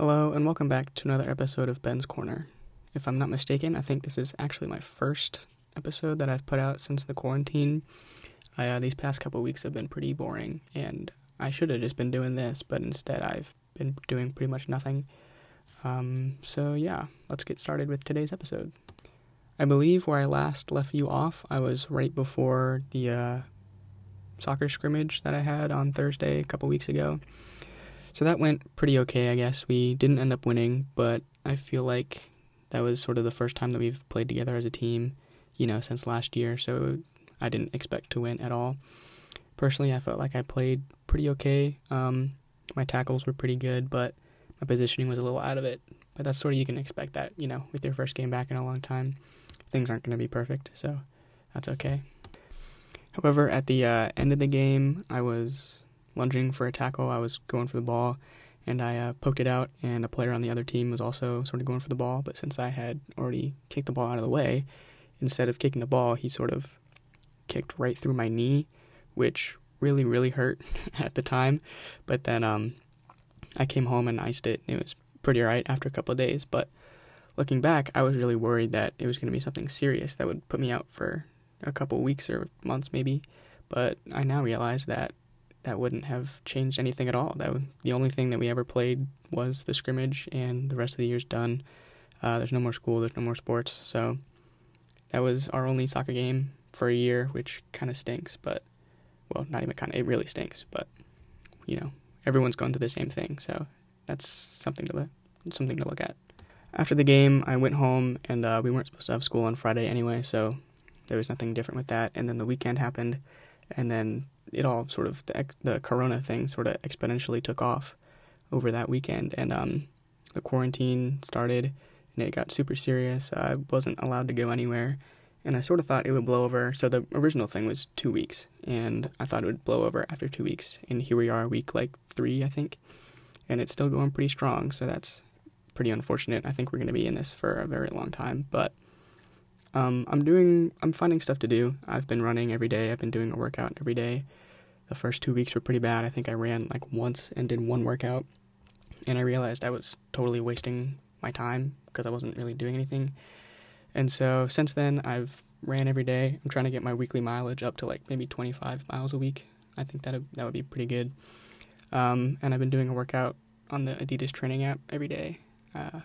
Hello, and welcome back to another episode of Ben's Corner. If I'm not mistaken, I think this is actually my first episode that I've put out since the quarantine. I, uh, these past couple weeks have been pretty boring, and I should have just been doing this, but instead I've been doing pretty much nothing. Um, so, yeah, let's get started with today's episode. I believe where I last left you off, I was right before the uh, soccer scrimmage that I had on Thursday a couple weeks ago. So that went pretty okay, I guess. We didn't end up winning, but I feel like that was sort of the first time that we've played together as a team, you know, since last year. So I didn't expect to win at all. Personally, I felt like I played pretty okay. Um, my tackles were pretty good, but my positioning was a little out of it. But that's sort of you can expect that, you know, with your first game back in a long time. Things aren't going to be perfect, so that's okay. However, at the uh, end of the game, I was lunging for a tackle. I was going for the ball, and I uh, poked it out, and a player on the other team was also sort of going for the ball. But since I had already kicked the ball out of the way, instead of kicking the ball, he sort of kicked right through my knee, which really, really hurt at the time. But then um, I came home and iced it. And it was pretty alright after a couple of days. But looking back, I was really worried that it was going to be something serious that would put me out for a couple weeks or months, maybe. But I now realize that that wouldn't have changed anything at all. That the only thing that we ever played was the scrimmage, and the rest of the year's done. Uh, there's no more school, there's no more sports, so that was our only soccer game for a year, which kind of stinks. But well, not even kind of, it really stinks. But you know, everyone's going through the same thing, so that's something to look, something to look at. After the game, I went home, and uh, we weren't supposed to have school on Friday anyway, so there was nothing different with that. And then the weekend happened, and then it all sort of the the corona thing sort of exponentially took off over that weekend, and um, the quarantine started, and it got super serious. I wasn't allowed to go anywhere, and I sort of thought it would blow over. So the original thing was two weeks, and I thought it would blow over after two weeks, and here we are, week like three, I think, and it's still going pretty strong. So that's pretty unfortunate. I think we're going to be in this for a very long time, but. Um, I'm doing, I'm finding stuff to do. I've been running every day. I've been doing a workout every day the first two weeks were pretty bad. I think I ran like once and did one workout, and I realized I was totally wasting my time because I wasn't really doing anything. And so since then, I've ran every day. I'm trying to get my weekly mileage up to like maybe 25 miles a week. I think that that would be pretty good. Um, and I've been doing a workout on the Adidas training app every day, uh,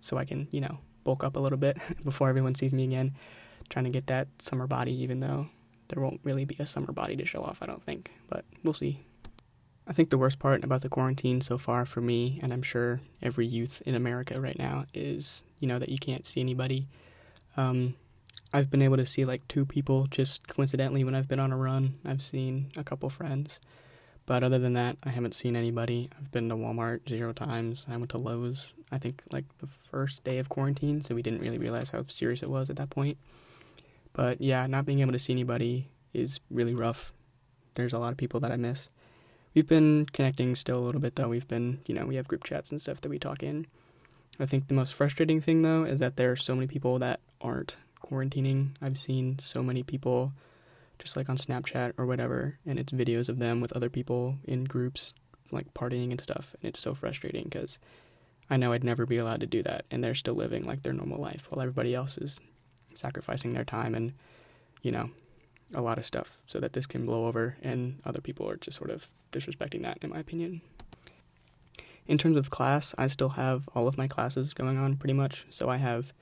so I can you know bulk up a little bit before everyone sees me again. Trying to get that summer body, even though there won't really be a summer body to show off, I don't think, but we'll see. I think the worst part about the quarantine so far for me, and I'm sure every youth in America right now, is you know that you can't see anybody. Um, I've been able to see like two people just coincidentally when I've been on a run. I've seen a couple friends, but other than that, I haven't seen anybody. I've been to Walmart zero times. I went to Lowe's, I think like the first day of quarantine, so we didn't really realize how serious it was at that point. But yeah, not being able to see anybody is really rough. There's a lot of people that I miss. We've been connecting still a little bit though. We've been, you know, we have group chats and stuff that we talk in. I think the most frustrating thing though is that there are so many people that aren't quarantining. I've seen so many people just like on Snapchat or whatever, and it's videos of them with other people in groups like partying and stuff, and it's so frustrating because I know I'd never be allowed to do that, and they're still living like their normal life while everybody else is sacrificing their time and, you know, a lot of stuff so that this can blow over and other people are just sort of disrespecting that, in my opinion. In terms of class, I still have all of my classes going on pretty much. So I have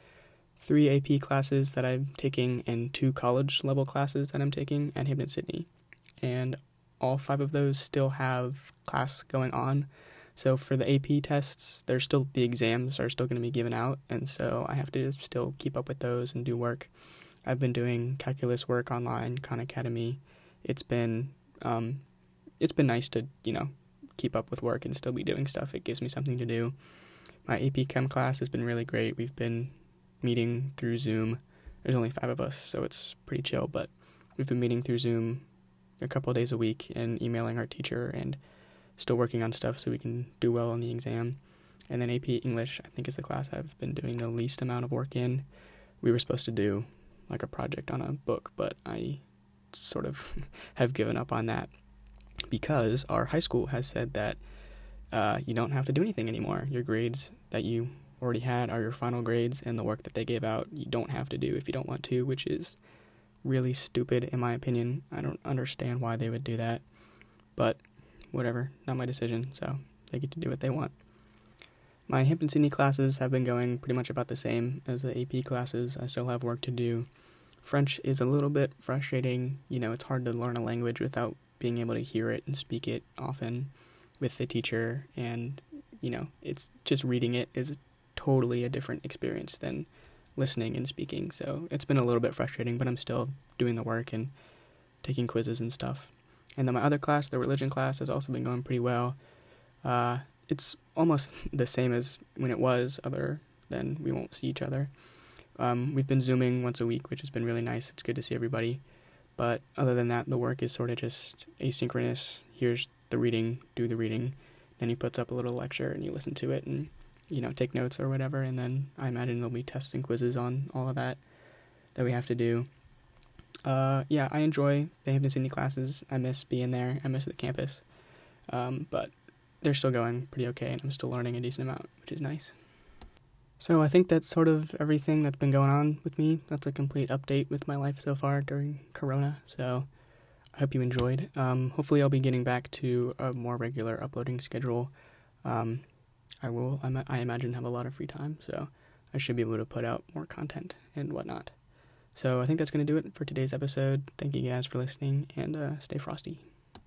three AP classes that I'm taking and two college level classes that I'm taking at Hampden Sydney. And all five of those still have class going on. So for the AP tests, there's still the exams are still going to be given out, and so I have to still keep up with those and do work. I've been doing calculus work online, Khan Academy. It's been um, it's been nice to you know keep up with work and still be doing stuff. It gives me something to do. My AP Chem class has been really great. We've been meeting through Zoom. There's only five of us, so it's pretty chill. But we've been meeting through Zoom a couple of days a week and emailing our teacher and still working on stuff so we can do well on the exam. And then AP English, I think, is the class I've been doing the least amount of work in. We were supposed to do like a project on a book, but I sort of have given up on that because our high school has said that uh, you don't have to do anything anymore. Your grades that you already had are your final grades, and the work that they gave out you don't have to do if you don't want to, which is really stupid in my opinion. I don't understand why they would do that, but whatever, not my decision, so they get to do what they want. My Hampden Sydney classes have been going pretty much about the same as the AP classes. I still have work to do. French is a little bit frustrating. You know, it's hard to learn a language without being able to hear it and speak it often with the teacher. And, you know, it's just reading it is totally a different experience than listening and speaking. So it's been a little bit frustrating, but I'm still doing the work and taking quizzes and stuff. And then my other class, the religion class, has also been going pretty well. Uh, it's almost the same as when it was, other than we won't see each other. Um, we've been Zooming once a week, which has been really nice. It's good to see everybody. But other than that, the work is sort of just asynchronous. Here's the reading, do the reading. Then he puts up a little lecture and you listen to it and, you know, take notes or whatever. And then I imagine there'll be tests and quizzes on all of that that we have to do. Uh, yeah, I enjoy the Hampden Sydney classes. I miss being there. I miss the campus. Um, but they're still going pretty okay, and I'm still learning a decent amount, which is nice. So I think that's sort of everything that's been going on with me. That's a complete update with my life so far during Corona. So I hope you enjoyed. Um, hopefully, I'll be getting back to a more regular uploading schedule. Um, I will, I imagine, have a lot of free time, so I should be able to put out more content and whatnot. So I think that's going to do it for today's episode. Thank you guys for listening, and uh, stay frosty.